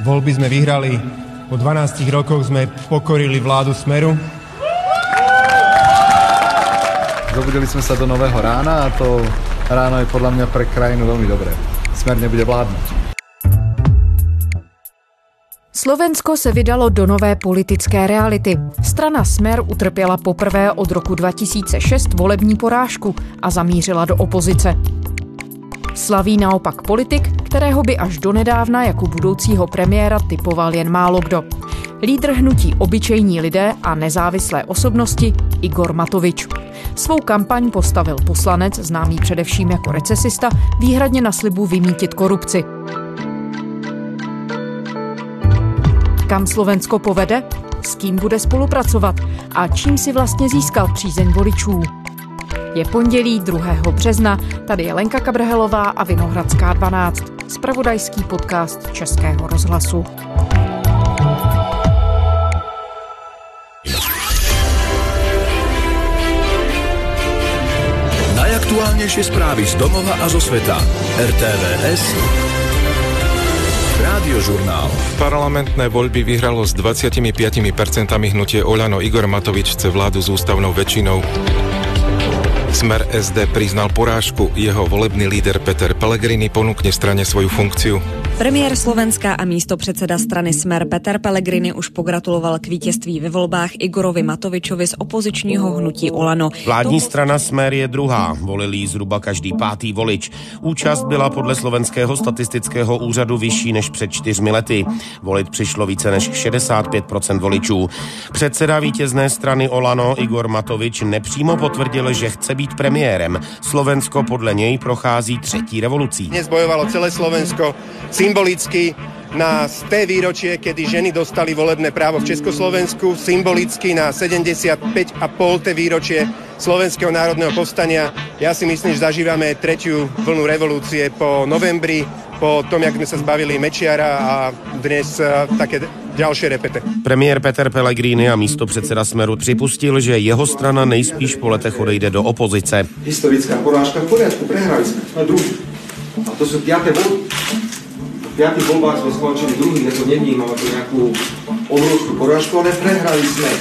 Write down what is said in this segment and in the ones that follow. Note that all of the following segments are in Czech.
Voľby sme vyhrali, po 12 rokoch sme pokorili vládu Smeru. Zobudili sme sa do nového rána a to ráno je podľa mňa pre krajinu veľmi dobré. Smer nebude vládnuť. Slovensko se vydalo do nové politické reality. Strana Smer utrpěla poprvé od roku 2006 volební porážku a zamířila do opozice. Slaví naopak politik, kterého by až donedávna jako budoucího premiéra typoval jen málo kdo. Lídr hnutí Obyčejní lidé a nezávislé osobnosti Igor Matovič. Svou kampaň postavil poslanec, známý především jako recesista, výhradně na slibu vymítit korupci. Kam Slovensko povede? S kým bude spolupracovat? A čím si vlastně získal přízeň voličů? Je pondělí 2. března, tady je Lenka Kabrhelová a Vinohradská 12, spravodajský podcast Českého rozhlasu. Najaktuálnější zprávy z domova a zo sveta. RTVS Radiožurnál. Parlamentné voľby vyhralo s 25% hnutie Oľano Igor Matovič chce vládu s ústavnou väčšinou. Smer SD priznal porážku, jeho volebný líder Peter Pellegrini ponúkne strane svoju funkciu. Premiér Slovenska a místo předseda strany Smer Peter Pellegrini už pogratuloval k vítězství ve volbách Igorovi Matovičovi z opozičního hnutí Olano. Vládní strana Smer je druhá, volili zhruba každý pátý volič. Účast byla podle slovenského statistického úřadu vyšší než před čtyřmi lety. Volit přišlo více než 65% voličů. Předseda vítězné strany Olano Igor Matovič nepřímo potvrdil, že chce být premiérem. Slovensko podle něj prochází třetí revolucí. Dnes bojovalo celé Slovensko symbolicky na z té výročie, kedy ženy dostali volebné právo v Československu, symbolicky na 75,5. výročie Slovenského národného povstania. Ja si myslím, že zažívame tretiu vlnu revolúcie po novembri, po tom, jak sme sa zbavili Mečiara a dnes uh, také ďalšie repete. Premiér Peter Pellegrini a místo předseda Smeru připustil, že jeho strana nejspíš po letech odejde do opozice. Historická porážka v poriadku, prehrali sme. No druhý. A to sú voľby. Piatých voľbách sme skončili druhý, ja to nevnímam ako nejakú obrovskú porážku, ale prehrali sme.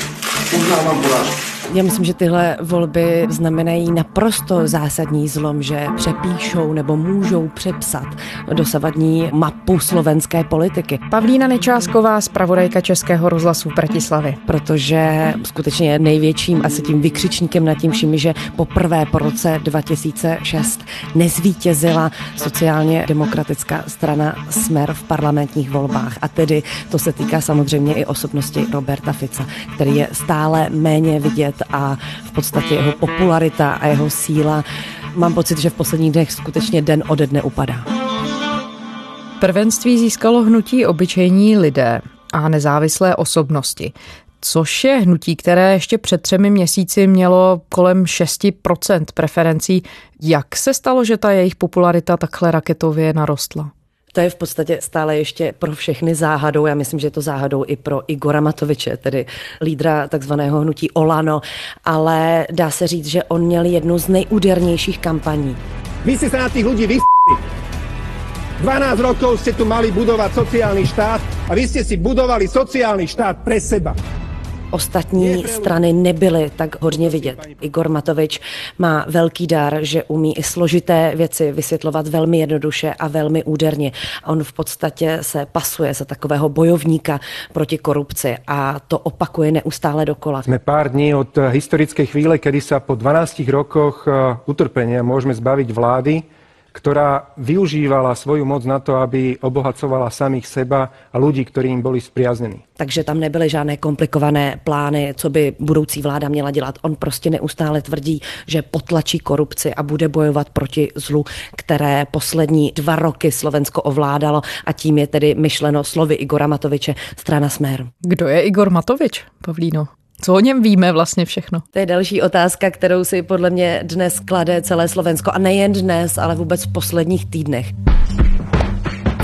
Uznávam porážku. Já myslím, že tyhle volby znamenají naprosto zásadní zlom, že přepíšou nebo můžou přepsat dosavadní mapu slovenské politiky. Pavlína Nečásková, zpravodajka Českého rozhlasu v Bratislavě. Protože skutečně je největším asi tím vykřičníkem nad tím vším, že poprvé po roce 2006 nezvítězila sociálně demokratická strana Smer v parlamentních volbách. A tedy to se týká samozřejmě i osobnosti Roberta Fica, který je stále méně vidět a v podstatě jeho popularita a jeho síla mám pocit, že v posledních dnech skutečně den ode dne upadá. Prvenství získalo hnutí obyčejní lidé a nezávislé osobnosti což je hnutí, které ještě před třemi měsíci mělo kolem 6% preferencí. Jak se stalo, že ta jejich popularita takhle raketově narostla? To je v podstatě stále ještě pro všechny záhadou. Já myslím, že je to záhadou i pro Igora Matoviče, tedy lídra takzvaného hnutí Olano, ale dá se říct, že on měl jednu z nejúdernějších kampaní. Vy ste sa na tých ľudí vy***li. 12 rokov ste tu mali budovať sociálny štát a vy ste si budovali sociálny štát pre seba. Ostatní strany nebyly tak hodně vidět. Igor Matovič má velký dar, že umí i složité věci vysvětlovat velmi jednoduše a velmi úderně. On v podstatě se pasuje za takového bojovníka proti korupci a to opakuje neustále dokola. Sme pár dní od historickej chvíle, kedy sa po 12 rokoch eh, utrpenia môžeme zbaviť vlády, ktorá využívala svoju moc na to, aby obohacovala samých seba a ľudí, ktorí im boli spriaznení. Takže tam nebyly žádné komplikované plány, co by budoucí vláda měla dělat. On prostě neustále tvrdí, že potlačí korupci a bude bojovat proti zlu, které poslední dva roky Slovensko ovládalo a tím je tedy myšleno slovy Igora Matoviče strana Smer. Kdo je Igor Matovič, Pavlíno? Co o něm víme vlastně všechno? To je další otázka, kterou si podle mě dnes klade celé Slovensko. A nejen dnes, ale vůbec v posledních týdnech.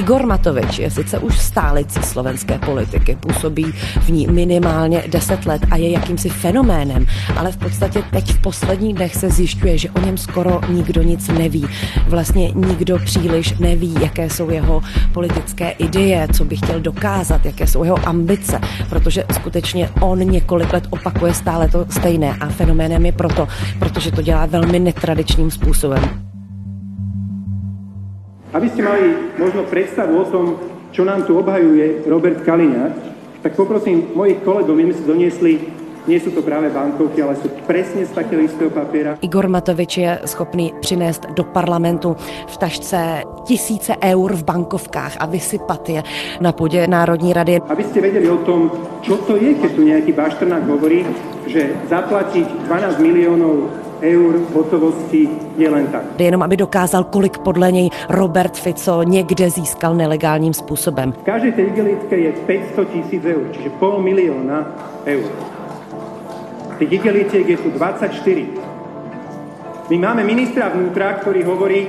Igor Matovič je sice už stálicí slovenské politiky, působí v ní minimálně 10 let a je jakýmsi fenoménem, ale v podstatě teď v posledních dnech se zjišťuje, že o něm skoro nikdo nic neví. Vlastně nikdo příliš neví, jaké jsou jeho politické ideje, co by chtěl dokázat, jaké jsou jeho ambice, protože skutečně on několik let opakuje stále to stejné a fenoménem je proto, protože to dělá velmi netradičním způsobem. Aby ste mali možno predstavu o tom, čo nám tu obhajuje Robert Kaliňák, tak poprosím mojich kolegov, my sme si doniesli nie sú to práve bankovky, ale sú presne z takého istého papiera. Igor Matovič je schopný přinést do parlamentu v tašce tisíce eur v bankovkách a vysypat je na půdě Národní rady. Aby ste vedeli o tom, čo to je, keď tu nejaký Bašternák hovorí, že zaplatiť 12 miliónov eur hotovosti je len tak. Jenom aby dokázal, kolik podle něj Robert Fico někde získal nelegálním způsobem. V každej tej igelitke je 500 tisíc eur, čiže pol milióna eur. Tých igelitiek je tu 24. My máme ministra vnútra, ktorý hovorí,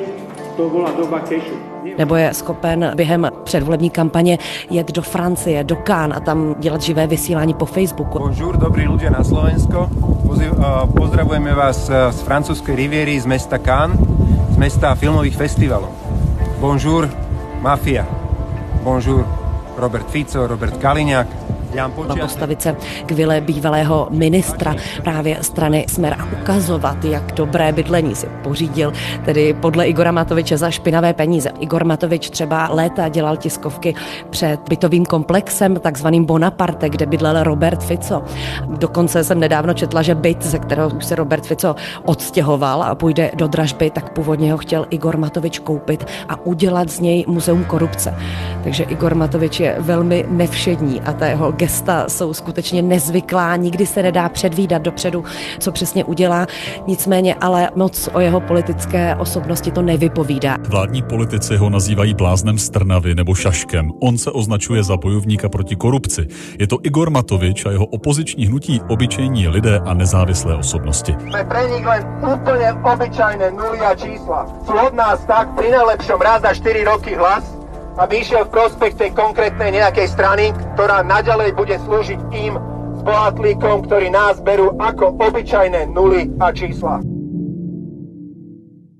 to bola doba kešu. Nebo je schopen během předvolební kampaně jet do Francie, do Cannes a tam dělat živé vysílání po Facebooku. Bonjour, dobrý ľudia na Slovensko. Pozdravujeme vás z francúzskej riviery, z mesta Cannes, z mesta filmových festivalov. Bonjour, mafia. Bonjour, Robert Fico, Robert Kaliňák, postavit se k vile bývalého ministra právě strany Smer a ukazovat, jak dobré bydlení si pořídil, tedy podle Igora Matoviče za špinavé peníze. Igor Matovič třeba léta dělal tiskovky před bytovým komplexem, takzvaným Bonaparte, kde bydlel Robert Fico. Dokonce jsem nedávno četla, že byt, ze kterého už se Robert Fico odstěhoval a půjde do dražby, tak původně ho chtěl Igor Matovič koupit a udělat z něj muzeum korupce. Takže Igor Matovič je velmi nevšední a ta jeho gesta jsou skutečně nezvyklá, nikdy se nedá předvídat dopředu, co přesně udělá. Nicméně ale moc o jeho politické osobnosti to nevypovídá. Vládní politici ho nazývají bláznem Strnavy nebo šaškem. On se označuje za bojovníka proti korupci. Je to Igor Matovič a jeho opoziční hnutí obyčejní lidé a nezávislé osobnosti. Jsme pre nich len úplně obyčajné nuly a čísla. Sú od nás tak pri najlepšom raz za 4 roky hlas, aby išiel v prospech tej konkrétnej nejakej strany, ktorá naďalej bude slúžiť tým bohatlíkom, ktorí nás berú ako obyčajné nuly a čísla.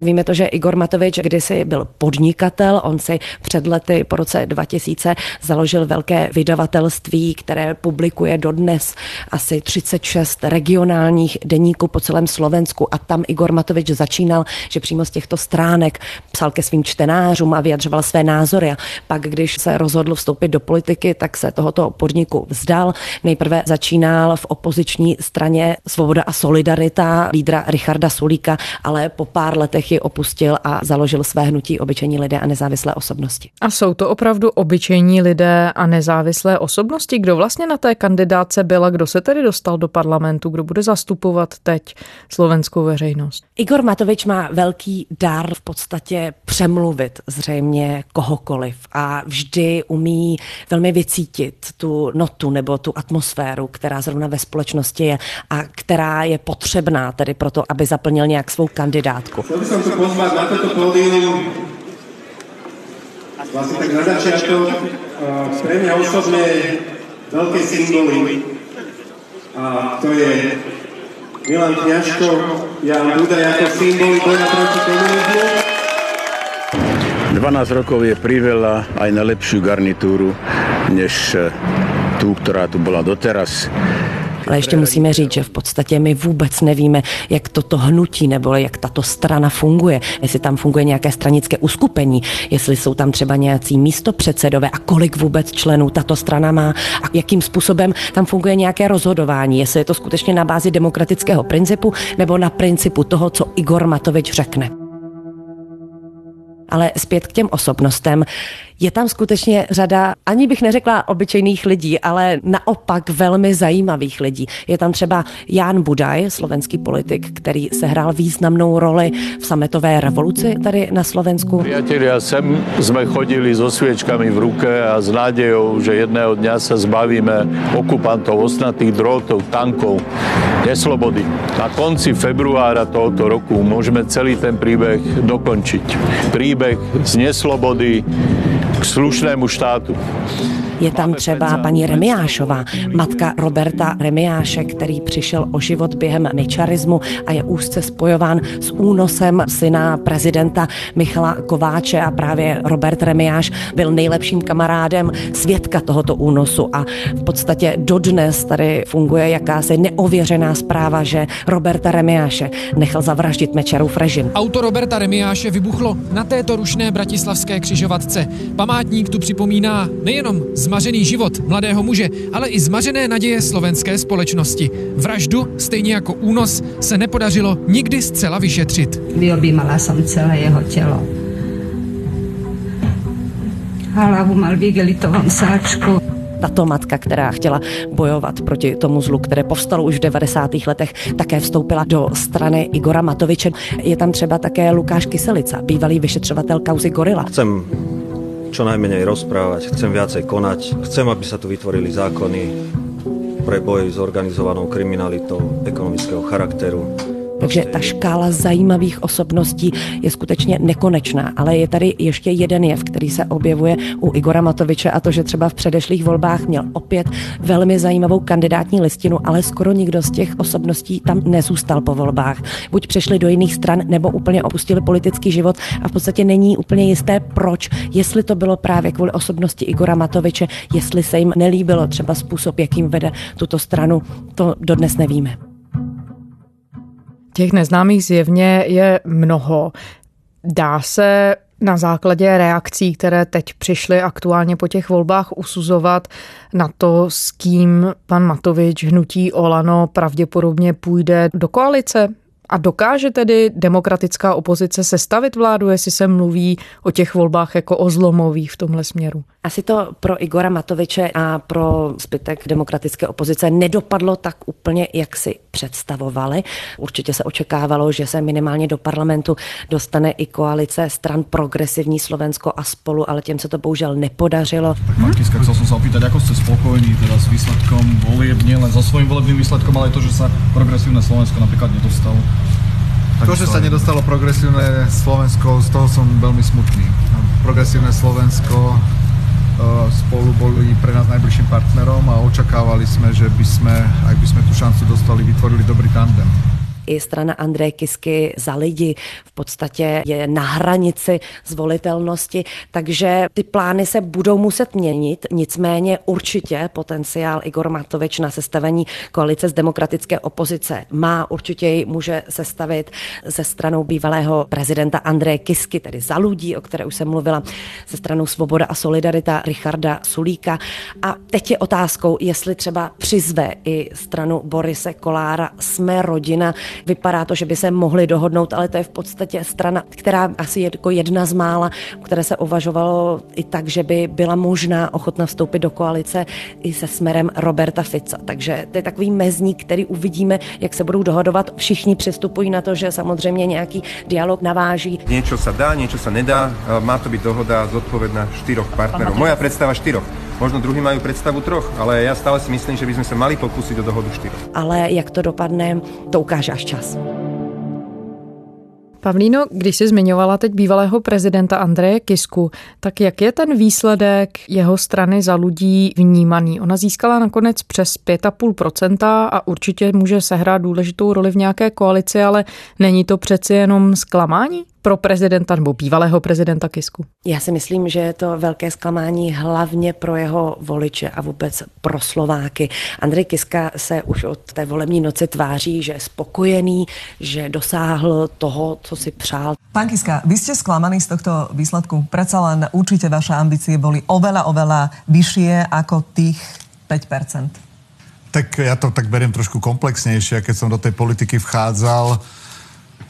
Víme to, že Igor Matovič kdysi byl podnikatel, on si před lety po roce 2000 založil velké vydavatelství, které publikuje dodnes asi 36 regionálních deníků po celém Slovensku. A tam Igor Matovič začínal, že přímo z těchto stránek psal ke svým čtenářům a vyjadřoval své názory. A pak, když se rozhodl vstoupit do politiky, tak se tohoto podniku vzdal. Nejprve začínal v opoziční straně Svoboda a Solidarita lídra Richarda Sulíka, ale po pár letech ji opustil a založil své hnutí obyčejní lidé a nezávislé osobnosti. A jsou to opravdu obyčejní lidé a nezávislé osobnosti? Kdo vlastně na té kandidáce byl a kdo se tedy dostal do parlamentu? Kdo bude zastupovat teď slovenskou veřejnost? Igor Matovič má velký dar v podstatě přemluvit zřejmě kohokoliv a vždy umí velmi vycítit tu notu nebo tu atmosféru, která zrovna ve společnosti je a která je potřebná tedy proto, aby zaplnil nějak svou kandidátku som tu pozvať na toto pódium vlastne tak na začiatok pre mňa osobne veľké symboly a to je Milan Kňažko, Jan Budaj ako symboly boja proti komunizmu. 12 rokov je priveľa aj na lepšiu garnitúru, než tú, ktorá tu bola doteraz. Ale ještě musíme říct, že v podstatě my vůbec nevíme, jak toto hnutí nebo jak tato strana funguje. Jestli tam funguje nějaké stranické uskupení, jestli jsou tam třeba nějací místopředsedové a kolik vůbec členů tato strana má a jakým způsobem tam funguje nějaké rozhodování. Jestli je to skutečně na bázi demokratického principu nebo na principu toho, co Igor Matovič řekne. Ale zpět k těm osobnostem. Je tam skutečně řada, ani bych neřekla obyčejných lidí, ale naopak velmi zajímavých lidí. Je tam třeba Jan Budaj, slovenský politik, který sehrál významnou roli v sametové revoluci tady na Slovensku. Priatelia, sem jsme chodili so sviečkami v ruke a s nádejou, že jedného dňa se zbavíme okupantov, osnatých drôtov, tankov, neslobody. Na konci februára tohoto roku môžeme celý ten príbeh dokončiť. Príbeh z neslobody, k slušnému štátu. Je tam třeba paní Remiášová, matka Roberta Remiáše, který přišel o život během mečarismu a je úzce spojován s únosem syna prezidenta Michala Kováče a právě Robert Remiáš byl nejlepším kamarádem svědka tohoto únosu a v podstatě dodnes tady funguje jakási neověřená zpráva, že Roberta Remiáše nechal zavraždit Mečarův režim. Auto Roberta Remiáše vybuchlo na této rušné bratislavské křižovatce. Památník tu připomíná nejenom zmařený život mladého muže, ale i zmařené naděje slovenské společnosti. Vraždu, stejně jako únos, se nepodařilo nikdy zcela vyšetřit. Vyobímala jsem celé jeho tělo. Hlavu mal v sáčku. Tato matka, která chtěla bojovat proti tomu zlu, které povstalo už v 90. letech, také vstoupila do strany Igora Matoviče. Je tam třeba také Lukáš Kyselica, bývalý vyšetřovatel kauzy Gorila. Chcem čo najmenej rozprávať, chcem viacej konať, chcem, aby sa tu vytvorili zákony pre boj s organizovanou kriminalitou ekonomického charakteru, takže ta škála zajímavých osobností je skutečně nekonečná. Ale je tady ještě jeden jev, který se objevuje u Igora Matoviče a to, že třeba v předešlých volbách měl opět velmi zajímavou kandidátní listinu, ale skoro nikdo z těch osobností tam nezůstal po volbách. Buď přešli do jiných stran, nebo úplně opustili politický život a v podstatě není úplně jisté, proč. Jestli to bylo právě kvůli osobnosti Igora Matoviče, jestli se jim nelíbilo třeba způsob, jakým vede tuto stranu, to dodnes nevíme. Těch neznámých zjevně je mnoho. Dá se na základě reakcí, které teď přišly aktuálně po těch volbách, usuzovat na to, s kým pan Matovič hnutí Olano pravděpodobně půjde do koalice? A dokáže tedy demokratická opozice sestavit vládu, jestli se mluví o těch volbách jako o zlomových v tomhle směru? Asi to pro Igora Matoviče a pro zbytek demokratické opozice nedopadlo tak úplně, jak si představovali. Určitě se očekávalo, že se minimálně do parlamentu dostane i koalice stran Progresivní Slovensko a spolu, ale těm se to bohužel nepodařilo. Tak pán Kiska, chcel som sa opýtať, ako ste spokojní teda s výsledkom volieb, nielen so svojím volebným výsledkom, ale aj to, že sa Progresívne Slovensko napríklad nedostalo to, že sa nedostalo progresívne Slovensko, z toho som veľmi smutný. Progresívne Slovensko spolu boli pre nás najbližším partnerom a očakávali sme, že by sme, ak by sme tú šancu dostali, vytvorili dobrý tandem i strana Andreje Kisky za lidi v podstatě je na hranici zvolitelnosti, takže ty plány se budou muset měnit, nicméně určitě potenciál Igor Matovič na sestavení koalice z demokratické opozice má, určitě ji může sestavit se stranou bývalého prezidenta Andreje Kisky, tedy za lidí, o které už jsem mluvila, se stranou Svoboda a Solidarita Richarda Sulíka. A teď je otázkou, jestli třeba přizve i stranu Borise Kolára Jsme rodina, Vypadá to, že by se mohli dohodnout, ale to je v podstatě strana, která asi je jako jedna z mála, které se uvažovalo i tak, že by byla možná ochotna vstoupit do koalice i se smerem Roberta Fica. Takže to je takový mezník, který uvidíme, jak se budou dohodovat. Všichni přistupují na to, že samozřejmě nějaký dialog naváží. Něco se dá, něco se nedá. Má to být dohoda zodpovedná čtyřoch partnerů. Moja představa čtyřoch. Možno druhý majú predstavu troch, ale ja stále si myslím, že by sme sa mali pokúsiť o dohodu štyroch. Ale jak to dopadne, to ukáže až čas. Pavlíno, když jsi zmiňovala teď bývalého prezidenta Andreje Kisku, tak jak je ten výsledek jeho strany za lidí vnímaný? Ona získala nakonec přes 5,5% a určitě může sehrát důležitou roli v nějaké koalici, ale není to přeci jenom zklamání? Pro prezidenta nebo bývalého prezidenta Kisku? Já si myslím, že je to velké zklamání hlavně pro jeho voliče a vůbec pro Slováky. Andrej Kiska se už od té volební noci tváří, že je spokojený, že dosáhl toho, co si přál. Pán Kiska, vy ste sklamaní z tohto výsledku. Predsa len určite vaše ambície boli oveľa, oveľa vyššie ako tých 5%. Tak ja to tak beriem trošku komplexnejšie. Keď som do tej politiky vchádzal,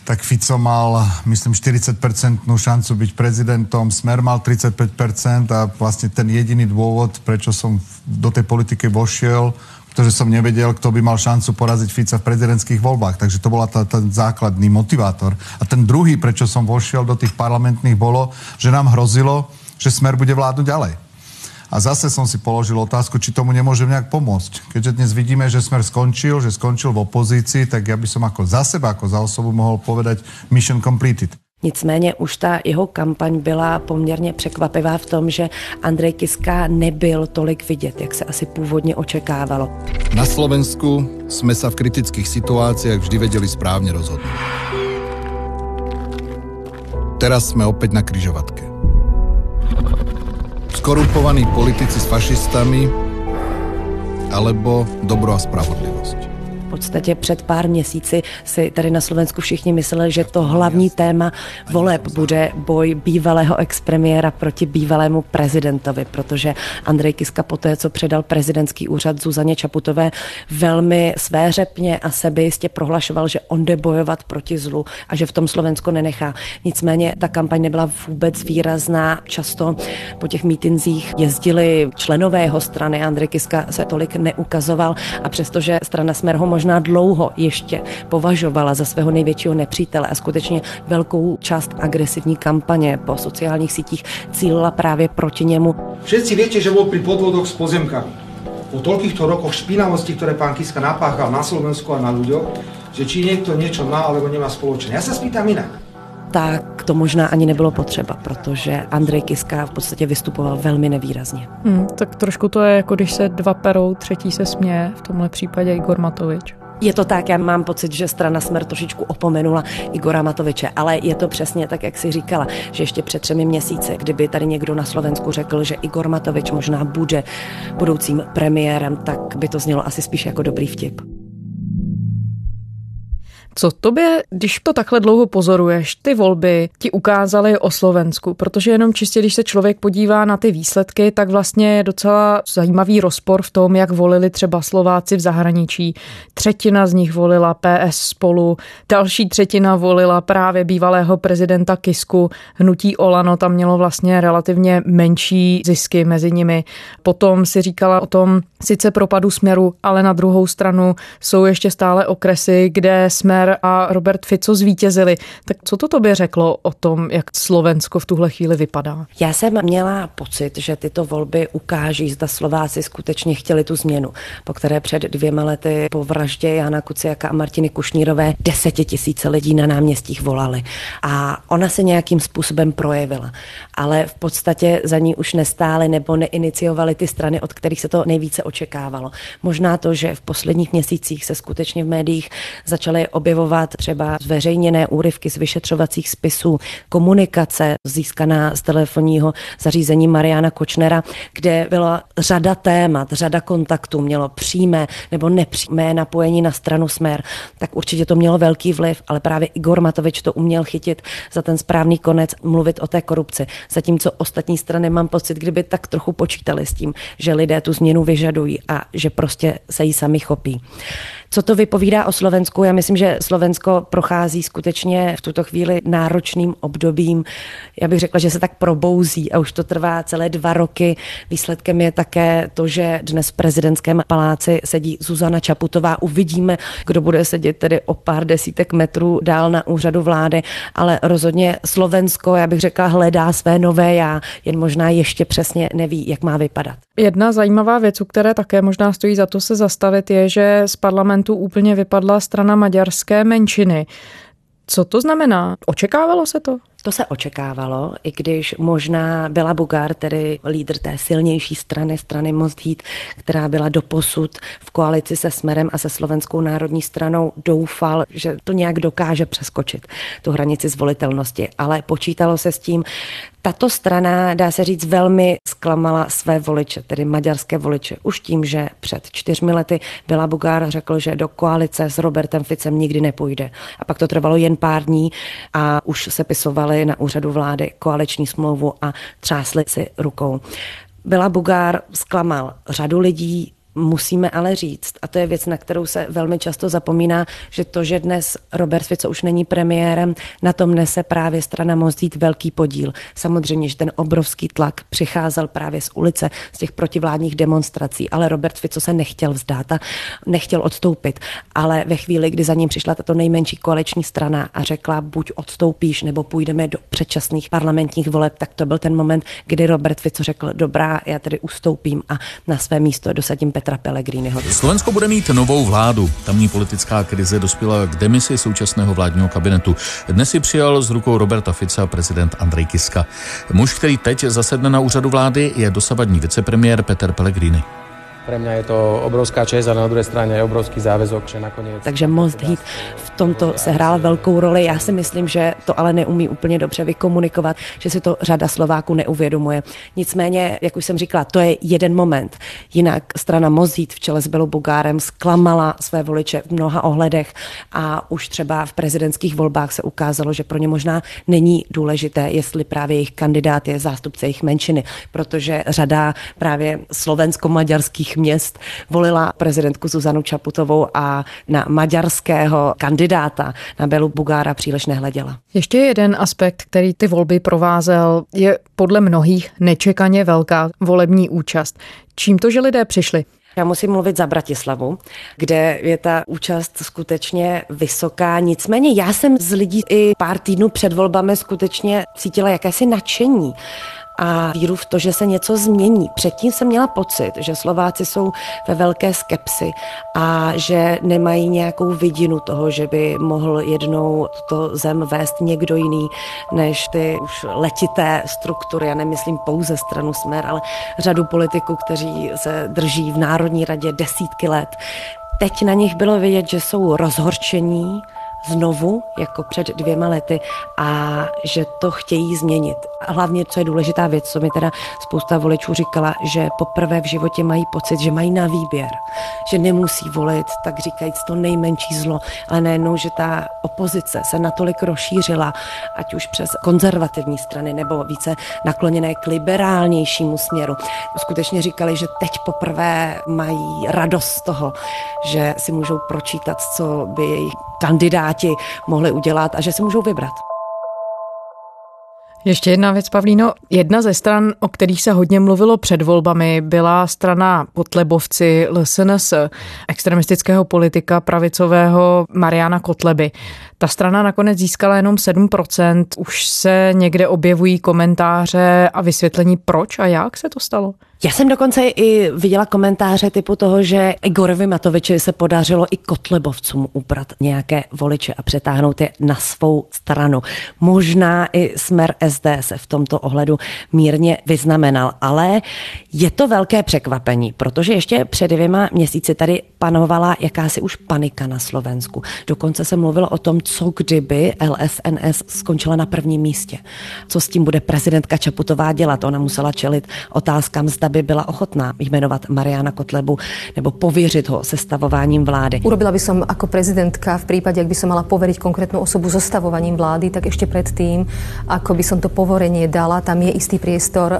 tak Fico mal, myslím, 40% šancu byť prezidentom, Smer mal 35% a vlastne ten jediný dôvod, prečo som do tej politiky vošiel, pretože som nevedel, kto by mal šancu poraziť Fica v prezidentských voľbách. Takže to bola ten základný motivátor. A ten druhý, prečo som vošiel do tých parlamentných, bolo, že nám hrozilo, že Smer bude vládnuť ďalej. A zase som si položil otázku, či tomu nemôžem nejak pomôcť. Keďže dnes vidíme, že Smer skončil, že skončil v opozícii, tak ja by som ako za seba, ako za osobu mohol povedať mission completed. Nicméně už ta jeho kampaň byla poměrně překvapivá v tom, že Andrej Kiska nebyl tolik vidět, jak se asi původně očekávalo. Na Slovensku jsme se v kritických situacích vždy věděli správně rozhodnout. Teraz jsme opět na kryžovatke. Skorumpovaní politici s fašistami alebo dobro a spravodlivosť podstatě před pár měsíci si tady na Slovensku všichni mysleli, že to hlavní téma voleb bude boj bývalého expremiéra proti bývalému prezidentovi, protože Andrej Kiska poté, co předal prezidentský úřad Zuzaně Čaputové, velmi svéřepně a sebejistě prohlašoval, že on jde bojovat proti zlu a že v tom Slovensko nenechá. Nicméně ta kampaň nebyla vůbec výrazná. Často po těch mítinzích jezdili členové jeho strany. Andrej Kiska se tolik neukazoval a přestože strana Smer ho možná možná dlouho ještě považovala za svého největšího nepřítele a skutečně velkou část agresivní kampaně po sociálních sítích cílila právě proti němu. Všetci viete, že bol pri podvodoch s pozemkami. Po toľkýchto rokoch špinavosti, ktoré pán Kiska napáchal na Slovensku a na ľuďoch, že či niekto niečo má alebo nemá spoločné. Ja sa spýtam inak tak to možná ani nebylo potřeba, protože Andrej Kiska v podstatě vystupoval velmi nevýrazně. Hmm, tak trošku to je jako když se dva perou, třetí se směje, v tomhle případě Igor Matovič. Je to tak, já mám pocit, že strana Smer trošičku opomenula Igora Matoviče, ale je to přesně tak, jak si říkala, že ještě před třemi měsíci, kdyby tady někdo na Slovensku řekl, že Igor Matovič možná bude budoucím premiérem, tak by to znělo asi spíš jako dobrý vtip. Co tobě, když to takhle dlouho pozoruješ, ty volby ti ukázaly o Slovensku? Protože jenom čistě, když se člověk podívá na ty výsledky, tak vlastně je docela zajímavý rozpor v tom, jak volili třeba Slováci v zahraničí. Třetina z nich volila PS spolu, další třetina volila právě bývalého prezidenta Kisku. Hnutí Olano tam mělo vlastně relativně menší zisky mezi nimi. Potom si říkala o tom sice propadu směru, ale na druhou stranu jsou ještě stále okresy, kde jsme Kollner a Robert Fico zvítězili. Tak co to tobě řeklo o tom, jak Slovensko v tuhle chvíli vypadá? Já jsem měla pocit, že tyto volby ukáží, zda Slováci skutečně chtěli tu změnu, po které před dvěma lety po vraždě Jana Kuciaka a Martiny Kušnírové desetitisíce lidí na náměstích volali. A ona se nějakým způsobem projevila. Ale v podstatě za ní už nestály nebo neiniciovaly ty strany, od kterých se to nejvíce očekávalo. Možná to, že v posledních měsících se skutečně v médiích začaly objevovat objevovat třeba zveřejněné úryvky z vyšetřovacích spisů, komunikace získaná z telefonního zařízení Mariana Kočnera, kde byla řada témat, řada kontaktů, mělo přímé nebo nepřímé napojení na stranu Smer, tak určitě to mělo velký vliv, ale právě Igor Matovič to uměl chytit za ten správný konec, mluvit o té korupci. Zatímco ostatní strany mám pocit, kdyby tak trochu počítali s tím, že lidé tu změnu vyžadují a že prostě se jí sami chopí. Co to vypovídá o Slovensku? Já myslím, že Slovensko prochází skutečně v tuto chvíli náročným obdobím. Já bych řekla, že se tak probouzí a už to trvá celé dva roky. Výsledkem je také to, že dnes v prezidentském paláci sedí Zuzana Čaputová. Uvidíme, kdo bude sedět tedy o pár desítek metrů dál na úřadu vlády, ale rozhodně Slovensko, já bych řekla, hledá své nové já, jen možná ještě přesně neví, jak má vypadat. Jedna zajímavá věc, u které také možná stojí za to se zastavit, je, že z parlamentu úplně vypadla strana maďarské menšiny. Co to znamená? Očekávalo se to? To se očekávalo, i když možná byla Bugár, tedy lídr té silnější strany, strany Most Heat, která byla doposud v koalici se Smerem a se Slovenskou národní stranou, doufal, že to nějak dokáže přeskočit, tu hranici zvolitelnosti. Ale počítalo se s tím, tato strana, dá se říct, velmi zklamala své voliče, tedy maďarské voliče. Už tím, že před čtyřmi lety byla Bugár řekl, že do koalice s Robertem Ficem nikdy nepůjde. A pak to trvalo jen pár dní a už se pisovali na úřadu vlády koaliční smlouvu a třásli si rukou. Byla Bugár zklamal řadu lidí, Musíme ale říct, a to je věc, na kterou se velmi často zapomíná, že to, že dnes Robert Fico už není premiérem, na tom nese právě strana Most velký podíl. Samozřejmě, že ten obrovský tlak přicházel právě z ulice, z těch protivládních demonstrací, ale Robert Fico se nechtěl vzdát a nechtěl odstoupit. Ale ve chvíli, kdy za ním přišla tato nejmenší koaliční strana a řekla, buď odstoupíš, nebo půjdeme do předčasných parlamentních voleb, tak to byl ten moment, kdy Robert Fico řekl, dobrá, já tedy ustoupím a na své místo dosadím Petr Petra Pellegriniho. Slovensko bude mít novou vládu. Tamní politická krize dospěla k demisi současného vládního kabinetu. Dnes si přijal z rukou Roberta Fica prezident Andrej Kiska. Muž, který teď zasedne na úřadu vlády, je dosavadní vicepremiér Peter Pellegrini. Pre mňa je to obrovská čest a na druhé straně je obrovský záväzok, že nakonec... Takže Most Heat v tomto se hrála velkou roli. Já si myslím, že to ale neumí úplně dobře vykomunikovat, že si to řada Slováků neuvědomuje. Nicméně, jak už jsem říkala, to je jeden moment. Jinak strana Most Heat v čele s Belou Bugárem zklamala své voliče v mnoha ohledech a už třeba v prezidentských volbách se ukázalo, že pro ně možná není důležité, jestli právě jejich kandidát je zástupce jejich menšiny, protože řada právě slovensko-maďarských měst volila prezidentku Zuzanu Čaputovou a na maďarského kandidáta na Belu Bugára příliš nehleděla. Ještě jeden aspekt, který ty volby provázel, je podle mnohých nečekaně velká volební účast. Čím to, že lidé přišli? Já musím mluvit za Bratislavu, kde je ta účast skutečně vysoká. Nicméně já jsem z lidí i pár týdnů před volbami skutečně cítila jakési nadšení a víru v to, že se něco změní. Předtím jsem měla pocit, že Slováci jsou ve velké skepsi a že nemají nějakou vidinu toho, že by mohl jednou tuto zem vést někdo jiný než ty už letité struktury. Já nemyslím pouze stranu Smer, ale řadu politiků, kteří se drží v Národní radě desítky let. Teď na nich bylo vidět, že jsou rozhorčení, znovu, jako před dvěma lety a že to chtějí změnit. A hlavně, co je důležitá věc, co mi teda spousta voličů říkala, že poprvé v životě mají pocit, že mají na výběr, že nemusí volit, tak říkajíc, to nejmenší zlo, ale najednou, že ta opozice se natolik rozšířila, ať už přes konzervativní strany nebo více nakloněné k liberálnějšímu směru. Skutečně říkali, že teď poprvé mají radost z toho, že si můžou pročítat, co by jejich kandidáti mohli udělat a že si můžou vybrat. Ještě jedna věc, Pavlíno. Jedna ze stran, o kterých se hodně mluvilo před volbami, byla strana Kotlebovci LSNS, extremistického politika pravicového Mariana Kotleby. Ta strana nakonec získala jenom 7%. Už se někde objevují komentáře a vysvětlení, proč a jak se to stalo? Já jsem dokonce i viděla komentáře typu toho, že Igorovi Matoviči se podařilo i Kotlebovcům uprat nějaké voliče a přetáhnout je na svou stranu. Možná i smer SD se v tomto ohledu mírně vyznamenal, ale je to velké překvapení, protože ještě před dvěma měsíci tady panovala jakási už panika na Slovensku. Dokonce se mluvilo o tom, co kdyby LSNS skončila na prvním místě. Co s tím bude prezidentka Čaputová dělat? Ona musela čelit otázkám, zda by byla ochotná jmenovat Mariana Kotlebu nebo pověřit ho sestavováním vlády. Urobila by som ako prezidentka v prípade, ak by som mala poveriť konkrétnu osobu zostavovaním vlády, tak ešte predtým, ako by som to povorenie dala, tam je istý priestor.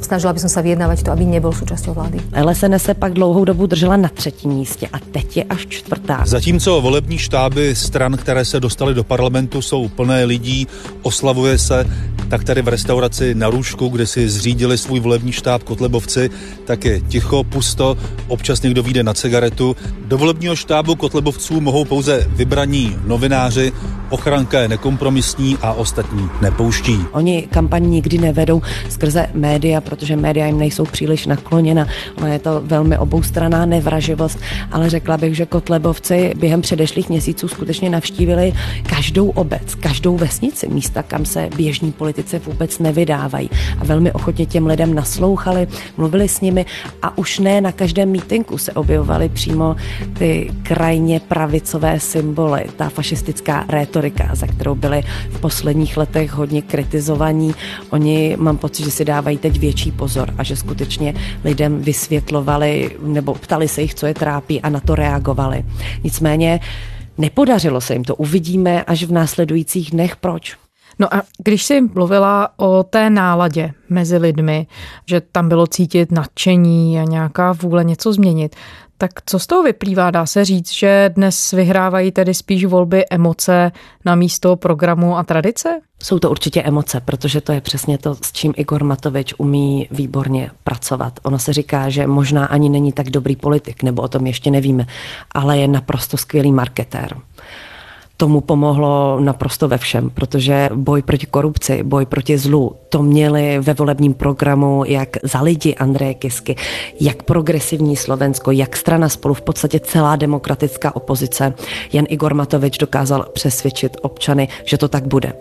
Snažila by som sa vyjednávať to, aby nebol súčasťou vlády. LSNS se pak dlouhou dobu držela na třetím místě a teď je až čtvrtá. Zatímco volební štáby stran, které se dostaly do parlamentu, jsou plné lidí, oslavuje se, tak tady v restauraci na Růžku, kde si zřídili svůj volební štáb Kotlebovci, tak je ticho, pusto, občas někdo vyjde na cigaretu. Do volebního štábu Kotlebovců mohou pouze vybraní novináři, ochranka je nekompromisní a ostatní nepouští. Oni kampaň nikdy nevedou skrze média, protože média jim nejsou příliš nakloněna. Ono je to velmi oboustraná nevraživost, ale řekla bych, že Kotlebovci během předešlých měsíců skutečně navštívili každou obec, každou vesnici, místa, kam se běžní politici vůbec nevydávají. A velmi ochotně těm lidem naslouchali, mluvili s nimi a už ne na každém mítinku se objevovaly přímo ty krajně pravicové symboly, ta fašistická rétorika, za kterou byli v posledních letech hodně kritizovaní. Oni mám pocit, že si dávají teď větší pozor a že skutečně lidem vysvětlovali nebo ptali se jich, co je trápí a na to reagovali. Nicméně nepodařilo se jim to. Uvidíme až v následujících dnech. Proč? No a když jsi mluvila o té náladě mezi lidmi, že tam bylo cítit nadšení a nějaká vůle něco změnit, tak co z toho vyplývá? Dá se říct, že dnes vyhrávají tedy spíš volby emoce na místo programu a tradice? Jsou to určitě emoce, protože to je přesně to, s čím Igor Matovič umí výborně pracovat. Ono se říká, že možná ani není tak dobrý politik, nebo o tom ještě nevíme, ale je naprosto skvělý marketér. Tomu pomohlo naprosto ve všem, protože boj proti korupci, boj proti zlu, to měli ve volebním programu jak za lidi Andreje Kisky, jak progresivní Slovensko, jak strana spolu, v podstatě celá demokratická opozice. Jan Igor Matovič dokázal přesvědčit občany, že to tak bude.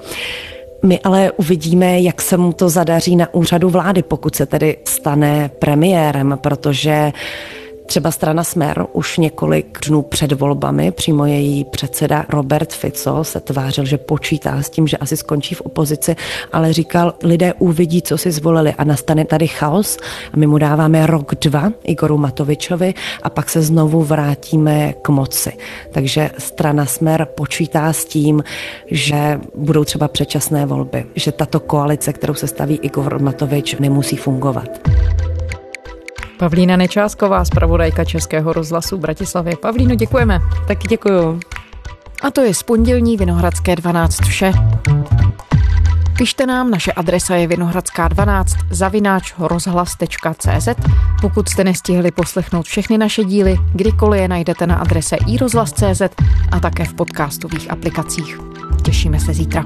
My ale uvidíme, jak se mu to zadaří na úřadu vlády, pokud se tedy stane premiérem, protože Třeba strana Smer už několik dnů před volbami, přímo její předseda Robert Fico se tvářil, že počítá s tím, že asi skončí v opozici, ale říkal, lidé uvidí, co si zvolili a nastane tady chaos a my mu dáváme rok, dva Igoru Matovičovi a pak se znovu vrátíme k moci. Takže strana Smer počítá s tím, že budou třeba předčasné volby, že tato koalice, kterou se staví Igor Matovič, nemusí fungovat. Pavlína Nečásková, zpravodajka Českého rozhlasu Bratislavě. Pavlíno, děkujeme. Taky děkuju. A to je z pondělní Vinohradské 12 vše. Pište nám, naše adresa je vinohradská 12 zavináč rozhlas.cz. Pokud jste nestihli poslechnout všechny naše díly, kdykoliv je najdete na adrese iRozhlas.cz a také v podcastových aplikacích. Těšíme se zítra.